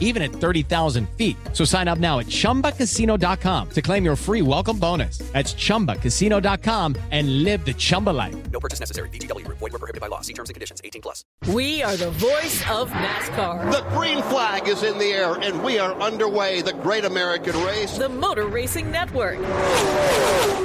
even at 30,000 feet. So sign up now at chumbacasino.com to claim your free welcome bonus. That's chumbacasino.com and live the Chumba life. No purchase necessary. VGW Group. Void were prohibited by law. See terms and conditions. 18 plus. We are the voice of NASCAR. The green flag is in the air, and we are underway. The great American race. The Motor Racing Network.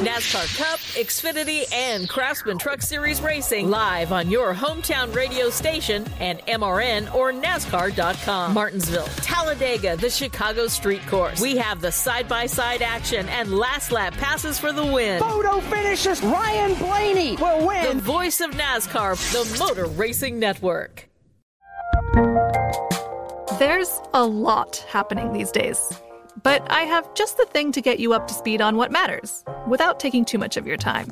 NASCAR Cup, Xfinity, and Craftsman Truck Series Racing live on your hometown radio station and MRN or NASCAR.com. Martinsville, Talladega, the Chicago Street Course. We have the side by side action and last lap passes for the win. Photo finishes. Ryan Blaney will win. The voice of NASCAR, the Motor Racing Network. There's a lot happening these days, but I have just the thing to get you up to speed on what matters without taking too much of your time.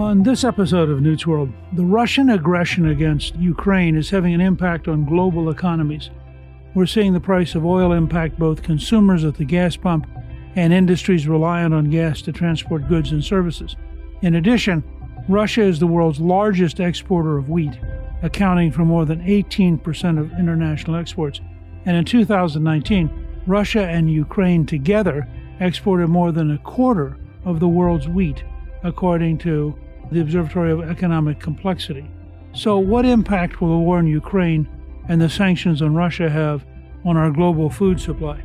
On this episode of Newt's World, the Russian aggression against Ukraine is having an impact on global economies. We're seeing the price of oil impact both consumers at the gas pump and industries reliant on gas to transport goods and services. In addition, Russia is the world's largest exporter of wheat, accounting for more than 18% of international exports. And in 2019, Russia and Ukraine together exported more than a quarter of the world's wheat, according to the Observatory of Economic Complexity. So, what impact will the war in Ukraine and the sanctions on Russia have on our global food supply?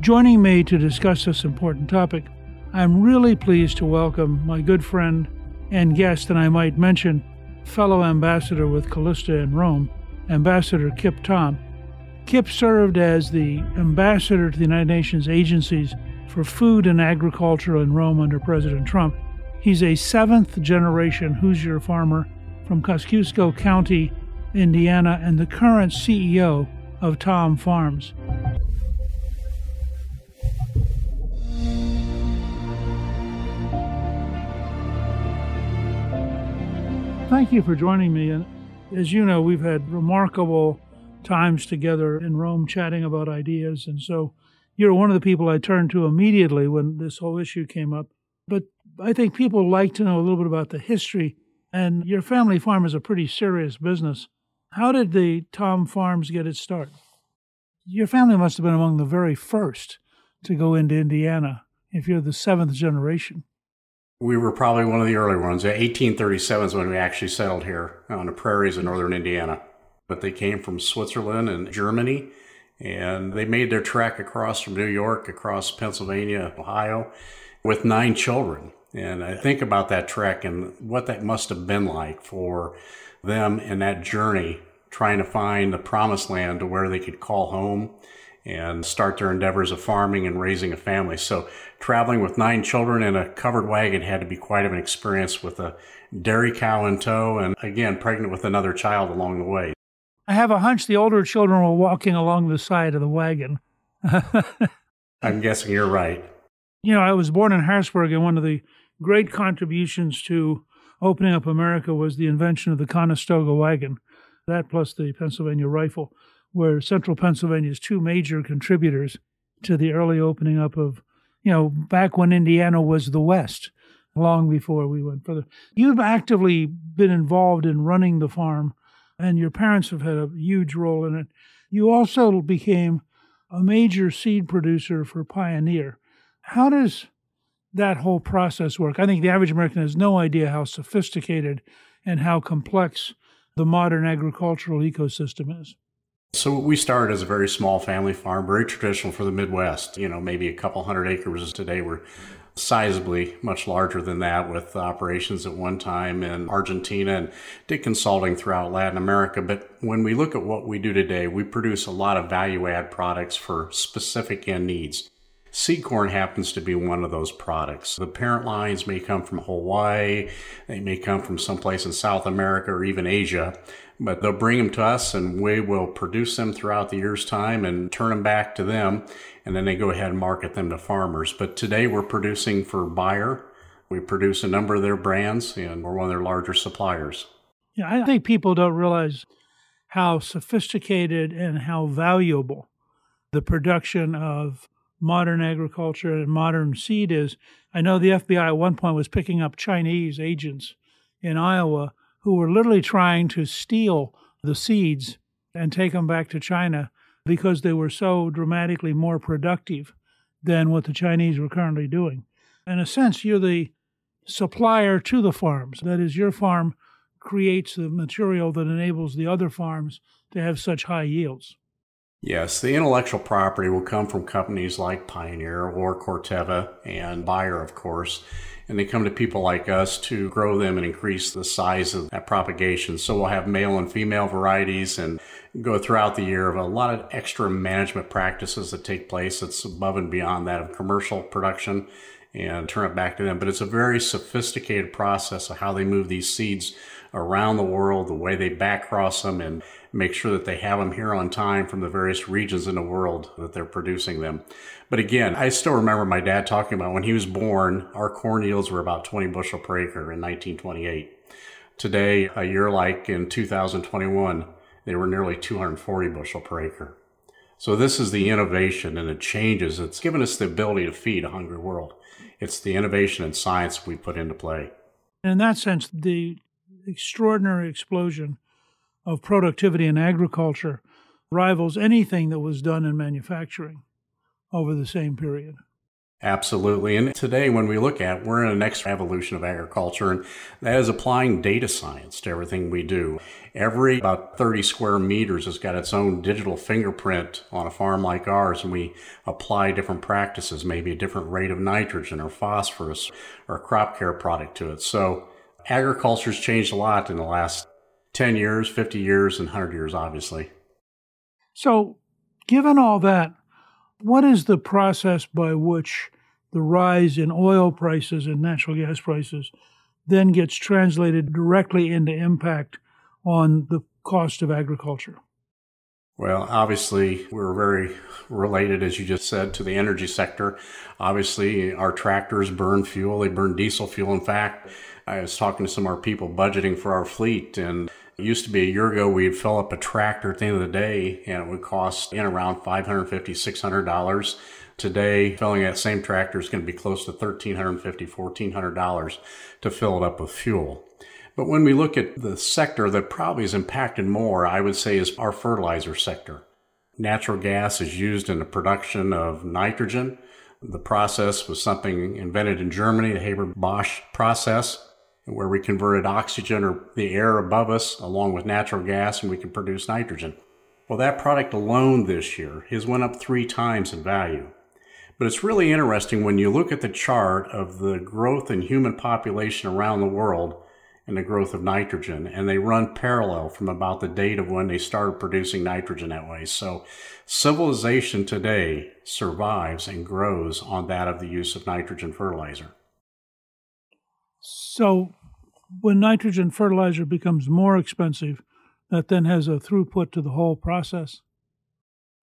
Joining me to discuss this important topic, I'm really pleased to welcome my good friend and guest, and I might mention, fellow ambassador with Callista in Rome, Ambassador Kip Tom. Kip served as the ambassador to the United Nations agencies for food and agriculture in Rome under President Trump. He's a seventh generation Hoosier farmer from Kosciusko County, Indiana, and the current CEO of Tom Farms. Thank you for joining me. And as you know, we've had remarkable times together in Rome chatting about ideas. And so you're one of the people I turned to immediately when this whole issue came up. But I think people like to know a little bit about the history. And your family farm is a pretty serious business. How did the Tom Farms get its start? Your family must have been among the very first to go into Indiana if you're the seventh generation. We were probably one of the early ones. 1837 is when we actually settled here on the prairies of northern Indiana. But they came from Switzerland and Germany, and they made their trek across from New York, across Pennsylvania, Ohio, with nine children. And I think about that trek and what that must have been like for them in that journey, trying to find the promised land to where they could call home and start their endeavors of farming and raising a family. So traveling with nine children in a covered wagon had to be quite of an experience with a dairy cow in tow and again, pregnant with another child along the way. I have a hunch the older children were walking along the side of the wagon. I'm guessing you're right. You know, I was born in Harrisburg, and one of the great contributions to opening up America was the invention of the Conestoga wagon. That plus the Pennsylvania rifle were central Pennsylvania's two major contributors to the early opening up of, you know, back when Indiana was the West, long before we went further. You've actively been involved in running the farm and your parents have had a huge role in it. You also became a major seed producer for Pioneer. How does that whole process work? I think the average American has no idea how sophisticated and how complex the modern agricultural ecosystem is. So we started as a very small family farm, very traditional for the Midwest. You know, maybe a couple hundred acres. Today we're sizably much larger than that with operations at one time in Argentina and did consulting throughout Latin America. But when we look at what we do today, we produce a lot of value add products for specific end needs. Seed corn happens to be one of those products. The parent lines may come from Hawaii, they may come from someplace in South America or even Asia, but they'll bring them to us and we will produce them throughout the year's time and turn them back to them and then they go ahead and market them to farmers. But today we're producing for Bayer. We produce a number of their brands and we're one of their larger suppliers. Yeah, I think people don't realize how sophisticated and how valuable the production of modern agriculture and modern seed is. I know the FBI at one point was picking up Chinese agents in Iowa who were literally trying to steal the seeds and take them back to China because they were so dramatically more productive than what the Chinese were currently doing. In a sense, you're the supplier to the farms. That is, your farm creates the material that enables the other farms to have such high yields. Yes, the intellectual property will come from companies like Pioneer or Corteva and Bayer, of course. And they come to people like us to grow them and increase the size of that propagation. So we'll have male and female varieties and go throughout the year of a lot of extra management practices that take place that's above and beyond that of commercial production and turn it back to them. But it's a very sophisticated process of how they move these seeds around the world, the way they backcross them and make sure that they have them here on time from the various regions in the world that they're producing them. But again, I still remember my dad talking about when he was born, our corn yields were about 20 bushel per acre in 1928. Today, a year like in 2021, they were nearly 240 bushel per acre. So this is the innovation and the changes that's given us the ability to feed a hungry world. It's the innovation and science we put into play. In that sense, the extraordinary explosion of productivity in agriculture rivals anything that was done in manufacturing over the same period. Absolutely. And today, when we look at, we're in the next evolution of agriculture, and that is applying data science to everything we do. Every about 30 square meters has got its own digital fingerprint on a farm like ours, and we apply different practices, maybe a different rate of nitrogen or phosphorus or crop care product to it. So agriculture's changed a lot in the last 10 years, 50 years, and 100 years, obviously. So, given all that, what is the process by which the rise in oil prices and natural gas prices then gets translated directly into impact on the cost of agriculture? Well, obviously, we're very related, as you just said, to the energy sector. Obviously, our tractors burn fuel, they burn diesel fuel. In fact, I was talking to some of our people budgeting for our fleet, and it used to be a year ago, we'd fill up a tractor at the end of the day and it would cost in around $550, $600. Today, filling that same tractor is going to be close to $1,350, $1,400 to fill it up with fuel. But when we look at the sector that probably is impacted more, I would say is our fertilizer sector. Natural gas is used in the production of nitrogen. The process was something invented in Germany, the Haber-Bosch process where we converted oxygen or the air above us along with natural gas and we can produce nitrogen. Well, that product alone this year has went up three times in value. But it's really interesting when you look at the chart of the growth in human population around the world and the growth of nitrogen, and they run parallel from about the date of when they started producing nitrogen that way. So civilization today survives and grows on that of the use of nitrogen fertilizer. So when nitrogen fertilizer becomes more expensive, that then has a throughput to the whole process.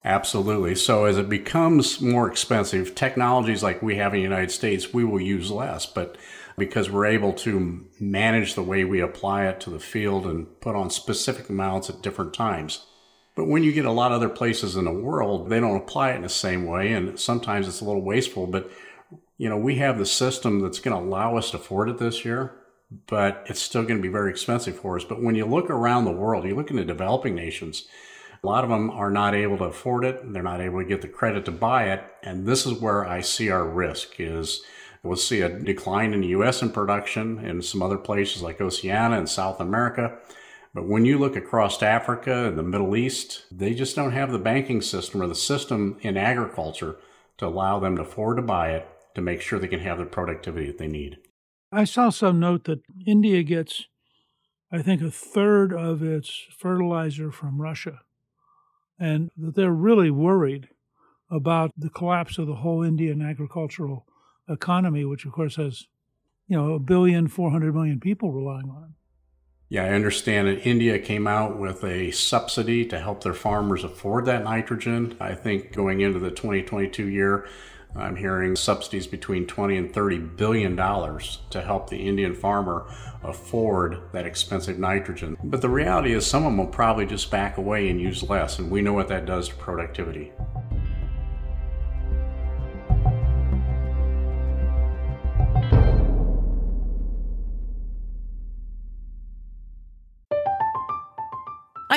Absolutely. So as it becomes more expensive, technologies like we have in the United States, we will use less, but because we're able to manage the way we apply it to the field and put on specific amounts at different times. But when you get a lot of other places in the world, they don't apply it in the same way, and sometimes it's a little wasteful, but you know, we have the system that's going to allow us to afford it this year but it's still going to be very expensive for us. But when you look around the world, you look in the developing nations, a lot of them are not able to afford it. They're not able to get the credit to buy it. And this is where I see our risk is we'll see a decline in the U.S. in production and some other places like Oceania and South America. But when you look across Africa and the Middle East, they just don't have the banking system or the system in agriculture to allow them to afford to buy it to make sure they can have the productivity that they need. I saw some note that India gets, I think, a third of its fertilizer from Russia, and that they're really worried about the collapse of the whole Indian agricultural economy, which of course has, you know, a billion, 400 million people relying on it. Yeah, I understand that India came out with a subsidy to help their farmers afford that nitrogen. I think going into the 2022 year, I'm hearing subsidies between 20 and 30 billion dollars to help the Indian farmer afford that expensive nitrogen. But the reality is some of them will probably just back away and use less, and we know what that does to productivity.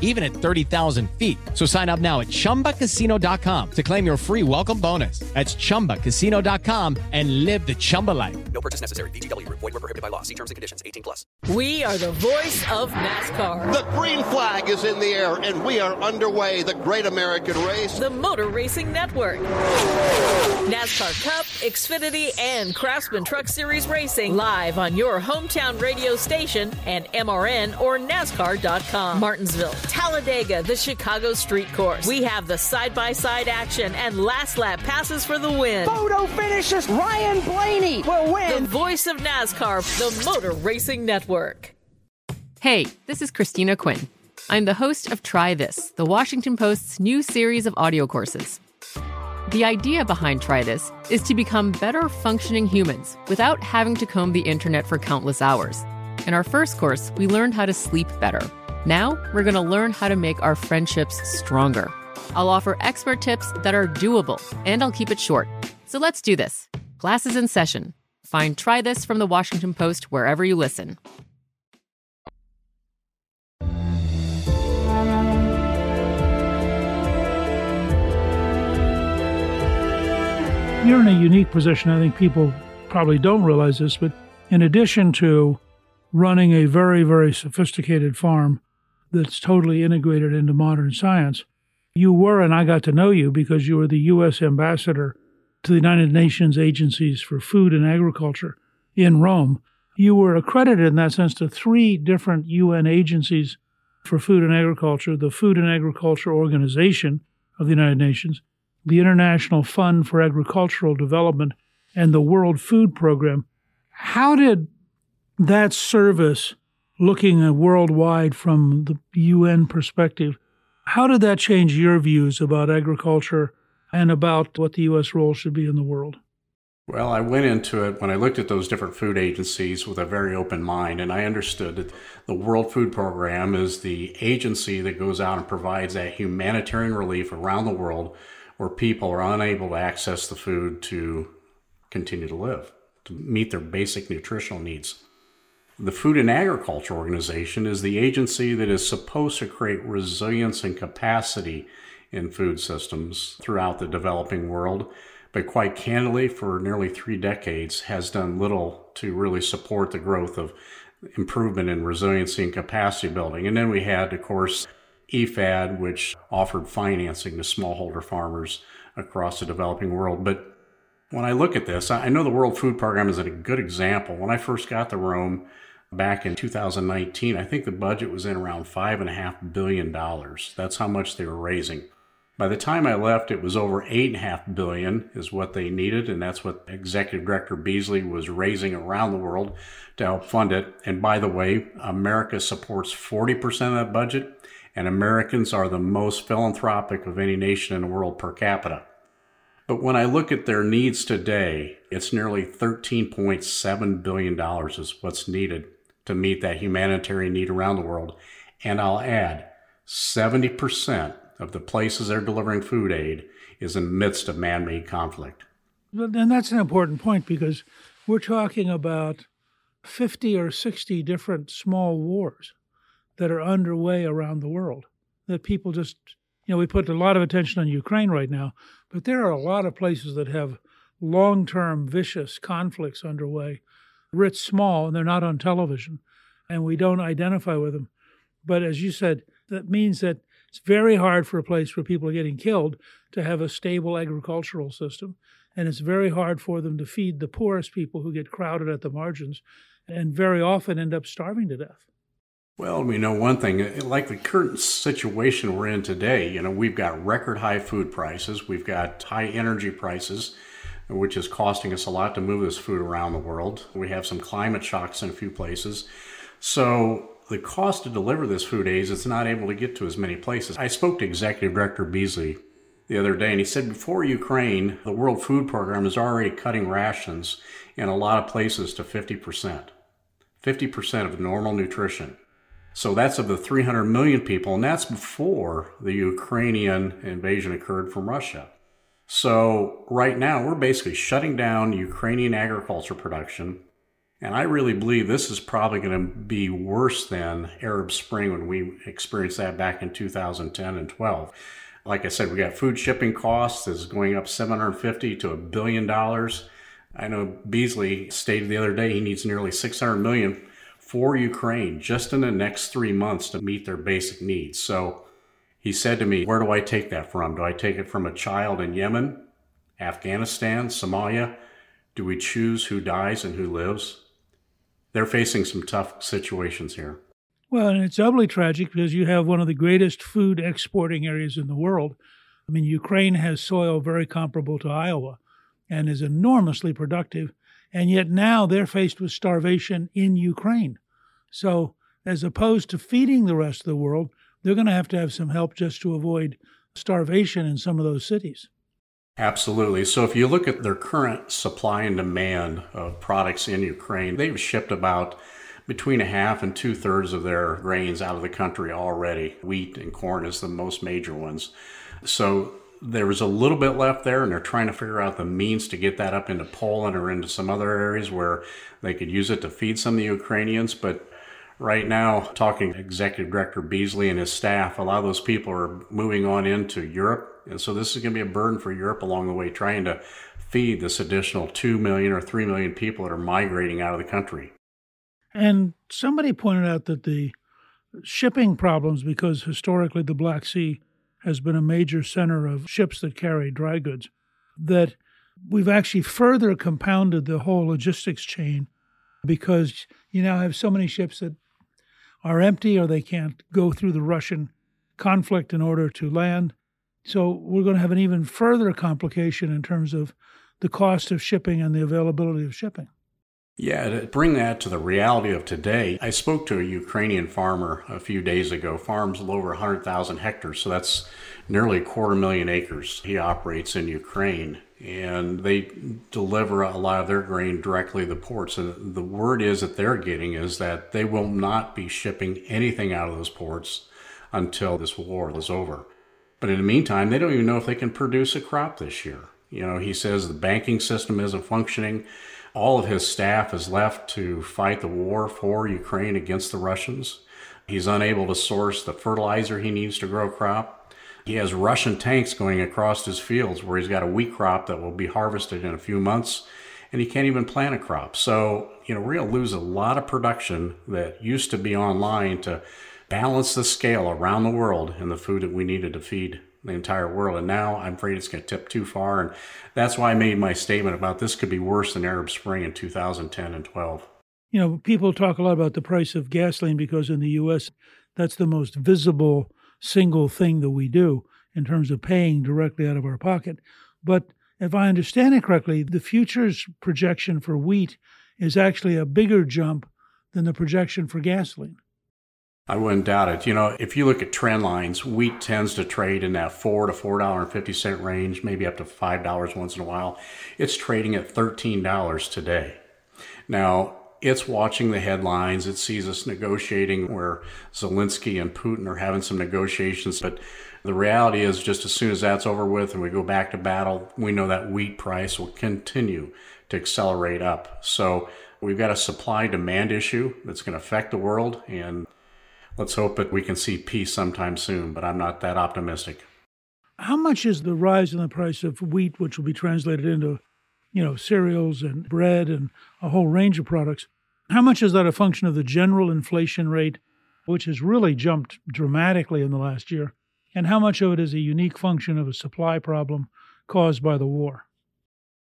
even at 30,000 feet. So sign up now at ChumbaCasino.com to claim your free welcome bonus. That's ChumbaCasino.com and live the Chumba life. No purchase necessary. VGW. Void were prohibited by law. See terms and conditions. 18 plus. We are the voice of NASCAR. The green flag is in the air, and we are underway. The great American race. The Motor Racing Network. NASCAR Cup, Xfinity, and Craftsman Truck Series Racing live on your hometown radio station and MRN or NASCAR.com. Martinsville. Talladega, the Chicago Street Course. We have the side by side action and last lap passes for the win. Photo finishes. Ryan Blaney will win. The voice of NASCAR, the Motor Racing Network. Hey, this is Christina Quinn. I'm the host of Try This, the Washington Post's new series of audio courses. The idea behind Try This is to become better functioning humans without having to comb the internet for countless hours. In our first course, we learned how to sleep better. Now, we're going to learn how to make our friendships stronger. I'll offer expert tips that are doable, and I'll keep it short. So let's do this. Class is in session. Find Try This from the Washington Post wherever you listen. You're in a unique position. I think people probably don't realize this, but in addition to running a very, very sophisticated farm that's totally integrated into modern science, you were, and I got to know you because you were the U.S. ambassador to the United Nations agencies for food and agriculture in Rome. You were accredited in that sense to three different UN agencies for food and agriculture the Food and Agriculture Organization of the United Nations, the International Fund for Agricultural Development, and the World Food Program. How did that service, looking worldwide from the UN perspective, how did that change your views about agriculture and about what the U.S. role should be in the world? Well, I went into it when I looked at those different food agencies with a very open mind, and I understood that the World Food Program is the agency that goes out and provides that humanitarian relief around the world where people are unable to access the food to continue to live, to meet their basic nutritional needs. The Food and Agriculture Organization is the agency that is supposed to create resilience and capacity in food systems throughout the developing world, but quite candidly, for nearly three decades, has done little to really support the growth of improvement in resiliency and capacity building. And then we had, of course, IFAD, which offered financing to smallholder farmers across the developing world. But When I look at this, I know the World Food Program is a good example. When I first got to Rome back in 2019, I think the budget was in around $5.5 billion. That's how much they were raising. By the time I left, it was over 8.5 billion is what they needed, and that's what Executive Director Beasley was raising around the world to help fund it. And by the way, America supports 40% of that budget, and Americans are the most philanthropic of any nation in the world per capita. But when I look at their needs today, it's nearly $13.7 billion is what's needed to meet that humanitarian need around the world. And I'll add 70% of the places they're delivering food aid is in the midst of man made conflict. And that's an important point because we're talking about 50 or 60 different small wars that are underway around the world that people just, you know, we put a lot of attention on Ukraine right now, but there are a lot of places that have long term vicious conflicts underway, writ small, and they're not on television, and we don't identify with them. But as you said, that means that it's very hard for a place where people are getting killed to have a stable agricultural system. And it's very hard for them to feed the poorest people who get crowded at the margins and very often end up starving to death. Well, we know one thing, eh, like the current situation we're in today, you know, we've got record high food prices, we've got high energy prices, which is costing us a lot to move this food around the world. We have some climate shocks in a few places. So the cost to deliver this food aid is it's not able to get to as many places. I spoke to Executive Director Beasley the other day, and he said before Ukraine, the World Food Program is already cutting rations in a lot of places to 50%. 50% of normal nutrition. So that's of the 300 million people, and that's before the Ukrainian invasion occurred from Russia. So right now, we're basically shutting down Ukrainian agriculture production and I really believe this is probably going to be worse than Arab Spring when we experienced that back in 2010 and 12. Like I said, we got food shipping costs is going up 750 to a billion dollars. I know Beasley stated the other day he needs nearly 600 million for Ukraine just in the next three months to meet their basic needs. So he said to me, Where do I take that from? Do I take it from a child in Yemen, Afghanistan, Somalia? Do we choose who dies and who lives? they're facing some tough situations here. Well, and it's doubly tragic because you have one of the greatest food exporting areas in the world. I mean, Ukraine has soil very comparable to Iowa and is enormously productive. And yet now they're faced with starvation in Ukraine. So, as opposed to feeding the rest of the world, they're going to have to have some help just to avoid starvation in some of those cities. Absolutely. So if you look at their current supply and demand of products in Ukraine, they've shipped about between a half and two thirds of their grains out of the country already. Wheat and corn is the most major ones. So there was a little bit left there, and they're trying to figure out the means to get that up into Poland or into some other areas where they could use it to feed some of the Ukrainians. But right now, talking Executive Director Beasley and his staff, a lot of those people are moving on into Europe. And so this is going to be a burden for Europe along the way, trying to feed this additional 2 million or 3 million people that are migrating out of the country. And somebody pointed out that the shipping problems, because historically the Black Sea has been a major center of ships that carry dry goods, that we've actually further compounded the whole logistics chain because you now have so many ships that are empty or they can't go through the Russian conflict in order to land. So we're going to have an even further complication in terms of the cost of shipping and the availability of shipping. Yeah, to bring that to the reality of today, I spoke to a Ukrainian farmer a few days ago, farms over 100,000 hectares, so that's nearly a quarter million acres. He operates in Ukraine and they deliver a lot of their grain directly to the ports. And the word is that they're getting is that they will not be shipping anything out of those ports until this war is over. But in the meantime, they don't even know if they can produce a crop this year. You know, he says the banking system isn't functioning. All of his staff is left to fight the war for Ukraine against the Russians. He's unable to source the fertilizer he needs to grow crop. He has Russian tanks going across his fields where he's got a wheat crop that will be harvested in a few months, and he can't even plant a crop. So, you know, we're going to lose a lot of production that used to be online to balance the scale around the world and the food that we needed to feed the entire world. And now I'm afraid it's going to tip too far. And that's why I made my statement about this could be worse than Arab Spring in 2010 and 12. You know, people talk a lot about the price of gasoline because in the U.S., that's the most visible single thing that we do in terms of paying directly out of our pocket. But if I understand it correctly, the futures projection for wheat is actually a bigger jump than the projection for gasoline. I wouldn't doubt it. You know, if you look at trend lines, wheat tends to trade in that four to four dollar and fifty cent range, maybe up to five dollars once in a while. It's trading at thirteen dollars today. Now, it's watching the headlines. It sees us negotiating where Zelensky and Putin are having some negotiations. But the reality is, just as soon as that's over with and we go back to battle, we know that wheat price will continue to accelerate up. So we've got a supply demand issue that's going to affect the world. And let's hope that we can see peace sometime soon. But I'm not that optimistic. How much is the rise in the price of wheat, which will be translated into you know, cereals and bread and a whole range of products. How much is that a function of the general inflation rate, which has really jumped dramatically in the last year? And how much of it is a unique function of a supply problem caused by the war?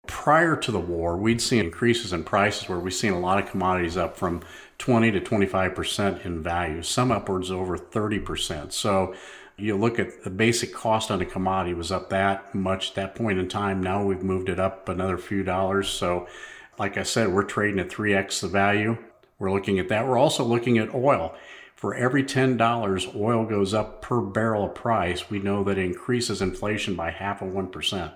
Prior to the war, we'd seen increases in prices where we've seen a lot of commodities up from 20 to 25% in value, some upwards over 30%. So you look at the basic cost on a commodity was up that much at that point in time. Now we've moved it up another few dollars. So, like I said, we're trading at 3x the value. We're looking at that. We're also looking at oil. For every $10 oil goes up per barrel of price, we know that it increases inflation by half of 1%.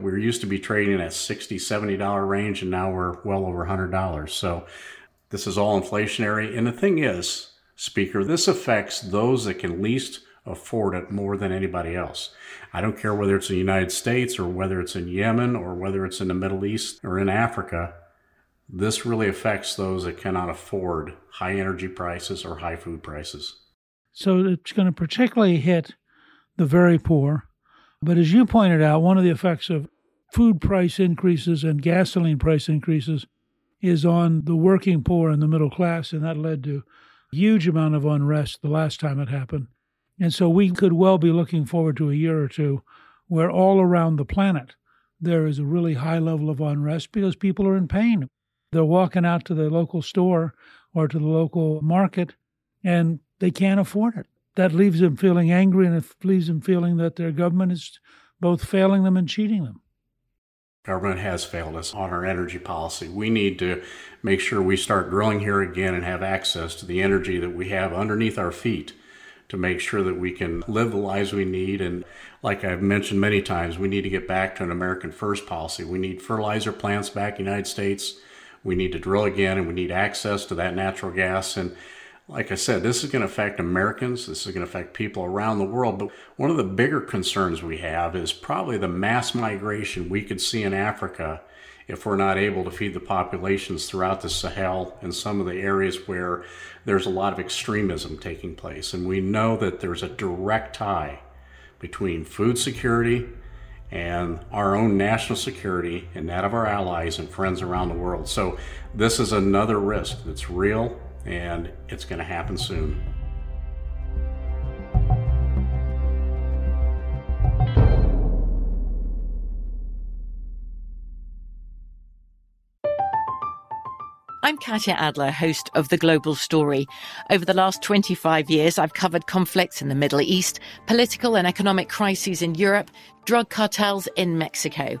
We used to be trading at $60, $70 range, and now we're well over $100. So this is all inflationary. And the thing is, Speaker, this affects those that can least afford it more than anybody else. I don't care whether it's in the United States or whether it's in Yemen or whether it's in the Middle East or in Africa. This really affects those that cannot afford high energy prices or high food prices. So it's going to particularly hit the very poor. But as you pointed out, one of the effects of food price increases and gasoline price increases is on the working poor and the middle class, and that led to huge amount of unrest the last time it happened. And so we could well be looking forward to a year or two where all around the planet there is a really high level of unrest because people are in pain. They're walking out to the local store or to the local market and they can't afford it. That leaves them feeling angry and it leaves them feeling that their government is both failing them and cheating them. Government has failed us on our energy policy. We need to make sure we start drilling here again and have access to the energy that we have underneath our feet to make sure that we can live the lives we need. And like I've mentioned many times, we need to get back to an American first policy. We need fertilizer plants back in the United States. We need to drill again and we need access to that natural gas. And like I said, this is going to affect Americans. This is going to affect people around the world. But one of the bigger concerns we have is probably the mass migration we could see in Africa if we're not able to feed the populations throughout the Sahel and some of the areas where there's a lot of extremism taking place. And we know that there's a direct tie between food security and our own national security and that of our allies and friends around the world. So this is another risk that's real and it's going to happen soon. I'm Katya Adler, host of The Global Story. Over the last 25 years, I've covered conflicts in the Middle East, political and economic crises in Europe, drug cartels in Mexico.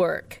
work.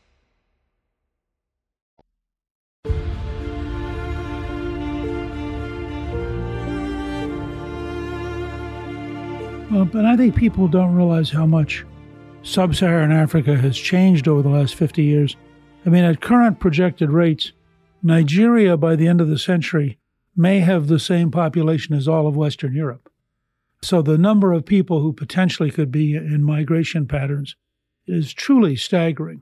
But I think people don't realize how much sub Saharan Africa has changed over the last 50 years. I mean, at current projected rates, Nigeria by the end of the century may have the same population as all of Western Europe. So the number of people who potentially could be in migration patterns is truly staggering.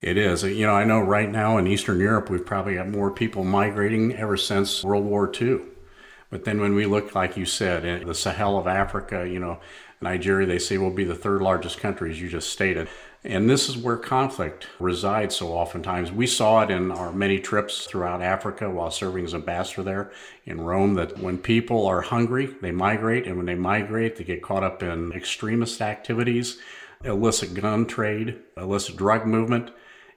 It is. You know, I know right now in Eastern Europe, we've probably got more people migrating ever since World War II. But then when we look, like you said, in the Sahel of Africa, you know, Nigeria, they say will be the third largest country, as you just stated. And this is where conflict resides so oftentimes. We saw it in our many trips throughout Africa while serving as ambassador there in Rome that when people are hungry, they migrate. And when they migrate, they get caught up in extremist activities, illicit gun trade, illicit drug movement,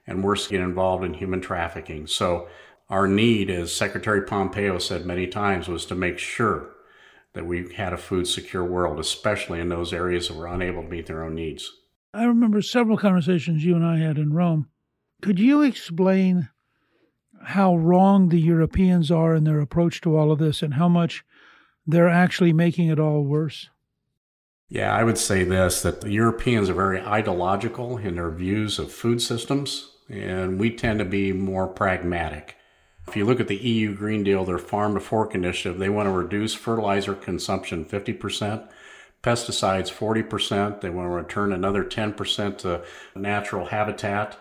and worse, get involved in human trafficking. So our need, as Secretary Pompeo said many times, was to make sure that we had a food secure world, especially in those areas that were unable to meet their own needs. I remember several conversations you and I had in Rome. Could you explain how wrong the Europeans are in their approach to all of this and how much they're actually making it all worse? Yeah, I would say this that the Europeans are very ideological in their views of food systems, and we tend to be more pragmatic. If you look at the EU Green Deal, their farm to fork initiative, they want to reduce fertilizer consumption 50% pesticides 40%. They want to return another 10% to natural habitat.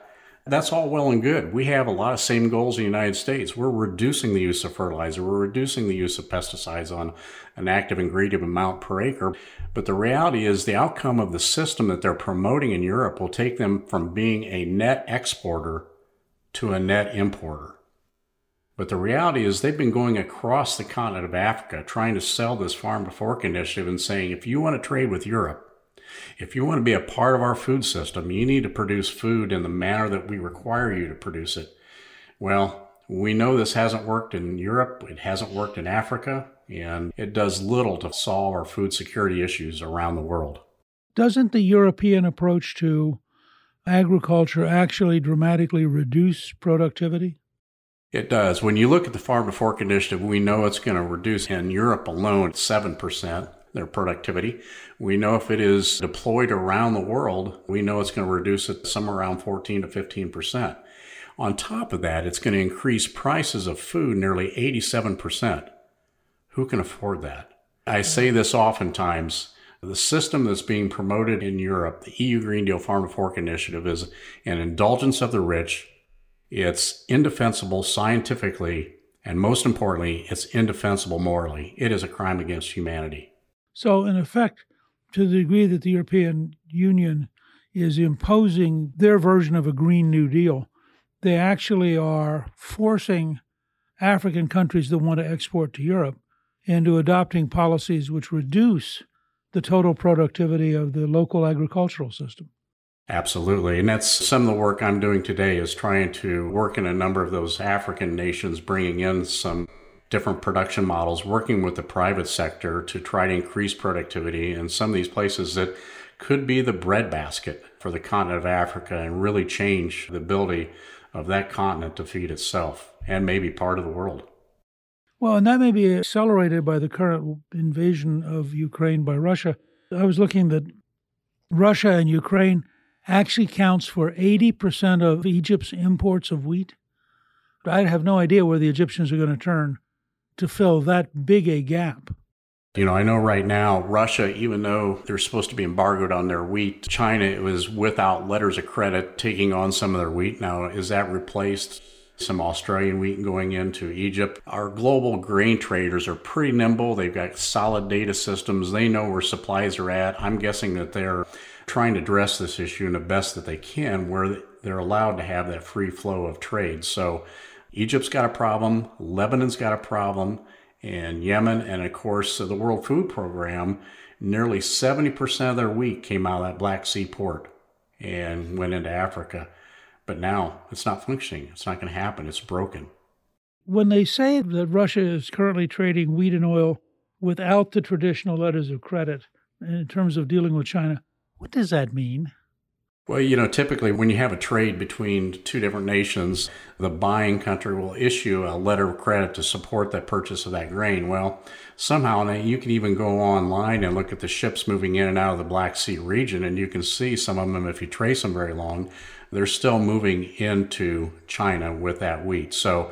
That's all well and good. We have a lot of same goals in the United States. We're reducing the use of fertilizer. We're reducing the use of pesticides on an active ingredient amount per acre. But the reality is the outcome of the system that they're promoting in Europe will take them from being a net exporter to a net importer. But the reality is, they've been going across the continent of Africa trying to sell this farm to fork initiative and saying, if you want to trade with Europe, if you want to be a part of our food system, you need to produce food in the manner that we require you to produce it. Well, we know this hasn't worked in Europe, it hasn't worked in Africa, and it does little to solve our food security issues around the world. Doesn't the European approach to agriculture actually dramatically reduce productivity? It does. When you look at the Farm to Fork Initiative, we know it's going to reduce in Europe alone 7% their productivity. We know if it is deployed around the world, we know it's going to reduce it somewhere around 14 to 15%. On top of that, it's going to increase prices of food nearly 87%. Who can afford that? I say this oftentimes. The system that's being promoted in Europe, the EU Green Deal Farm to Fork Initiative, is an indulgence of the rich it's indefensible scientifically, and most importantly, it's indefensible morally. It is a crime against humanity. So, in effect, to the degree that the European Union is imposing their version of a Green New Deal, they actually are forcing African countries that want to export to Europe into adopting policies which reduce the total productivity of the local agricultural system. Absolutely. And that's some of the work I'm doing today is trying to work in a number of those African nations, bringing in some different production models, working with the private sector to try to increase productivity in some of these places that could be the breadbasket for the continent of Africa and really change the ability of that continent to feed itself and maybe part of the world. Well, and that may be accelerated by the current invasion of Ukraine by Russia. I was looking that Russia and Ukraine actually counts for 80% of Egypt's imports of wheat. I have no idea where the Egyptians are going to turn to fill that big a gap. You know, I know right now Russia, even though they're supposed to be embargoed on their wheat, China was without letters of credit taking on some of their wheat. Now, is that replaced? Some Australian wheat going into Egypt. Our global grain traders are pretty nimble. They've got solid data systems. They know where supplies are at. I'm guessing that they're trying to address this issue in the best that they can, where they're allowed to have that free flow of trade. So, Egypt's got a problem, Lebanon's got a problem, and Yemen, and of course, the World Food Program, nearly 70% of their wheat came out of that Black Sea port and went into Africa. But now it's not functioning. It's not going to happen. It's broken. When they say that Russia is currently trading wheat and oil without the traditional letters of credit in terms of dealing with China, what does that mean? Well, you know, typically when you have a trade between two different nations, the buying country will issue a letter of credit to support that purchase of that grain. Well, somehow you can even go online and look at the ships moving in and out of the Black Sea region, and you can see some of them, if you trace them very long, they're still moving into China with that wheat. So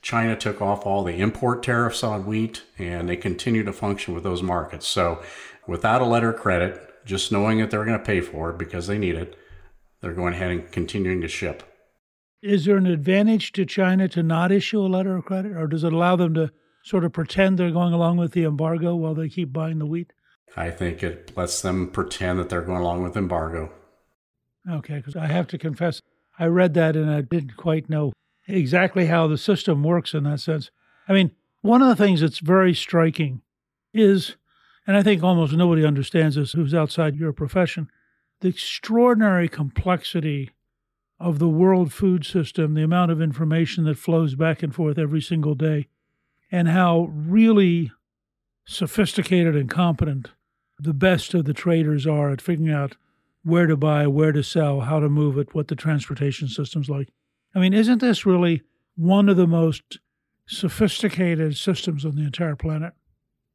China took off all the import tariffs on wheat, and they continue to function with those markets. So without a letter of credit, just knowing that they're going to pay for it because they need it, they're going ahead and continuing to ship. Is there an advantage to China to not issue a letter of credit, or does it allow them to sort of pretend they're going along with the embargo while they keep buying the wheat? I think it lets them pretend that they're going along with embargo. Okay, because I have to confess, I read that and I didn't quite know exactly how the system works in that sense. I mean, one of the things that's very striking is, and I think almost nobody understands this who's outside your profession, the extraordinary complexity of the world food system, the amount of information that flows back and forth every single day, and how really sophisticated and competent the best of the traders are at figuring out where to buy, where to sell, how to move it, what the transportation system's like. I mean, isn't this really one of the most sophisticated systems on the entire planet?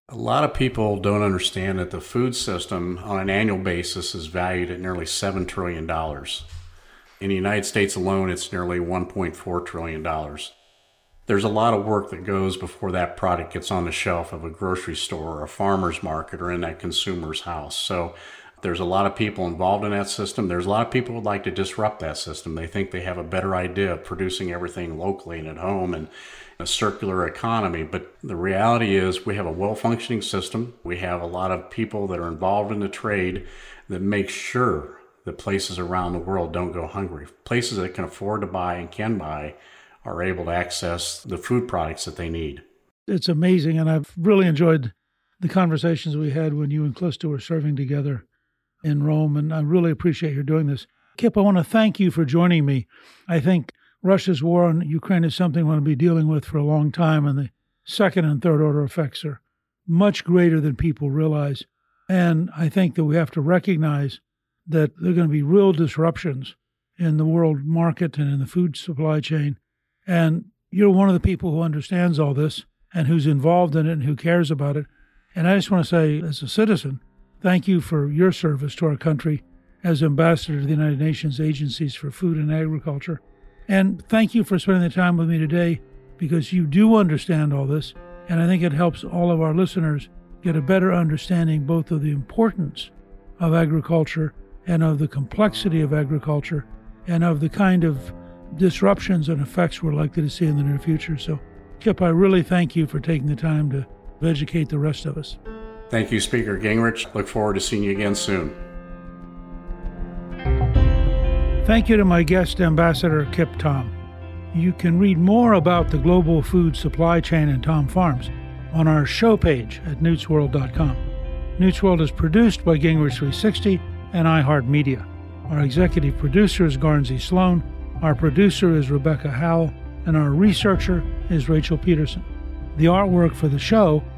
A lot of people don't understand that the food system on an annual basis is valued at nearly $7 trillion. In the United States alone, it's nearly $1.4 trillion. There's a lot of work that goes before that product gets on the shelf of a grocery store or a farmer's market or in that consumer's house. So there's a lot of people involved in that system. There's a lot of people who would like to disrupt that system. They think they have a better idea of producing everything locally and at home and a circular economy. But the reality is, we have a well functioning system. We have a lot of people that are involved in the trade that make sure that places around the world don't go hungry. Places that can afford to buy and can buy are able to access the food products that they need. It's amazing. And I've really enjoyed the conversations we had when you and Calista were serving together in Rome, and I really appreciate your doing this. Kip, I want to thank you for joining me. I think Russia's war on Ukraine is something we want to be dealing with for a long time, and the second and third order effects are much greater than people realize. And I think that we have to recognize that there are going to be real disruptions in the world market and in the food supply chain. And you're one of the people who understands all this and who's involved in it and who cares about it. And I just want to say, as a citizen, Thank you for your service to our country as ambassador to the United Nations agencies for food and agriculture. And thank you for spending the time with me today because you do understand all this. And I think it helps all of our listeners get a better understanding both of the importance of agriculture and of the complexity of agriculture and of the kind of disruptions and effects we're likely to see in the near future. So, Kip, I really thank you for taking the time to educate the rest of us. Thank you, Speaker Gingrich. Look forward to seeing you again soon. Thank you to my guest, Ambassador Kip Tom. You can read more about the global food supply chain and Tom Farms on our show page at newtsworld.com. Newsworld is produced by Gingrich 360 and iHeartMedia. Our executive producer is Guernsey Sloan, our producer is Rebecca Howell, and our researcher is Rachel Peterson. The artwork for the show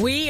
We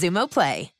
Xumo Play.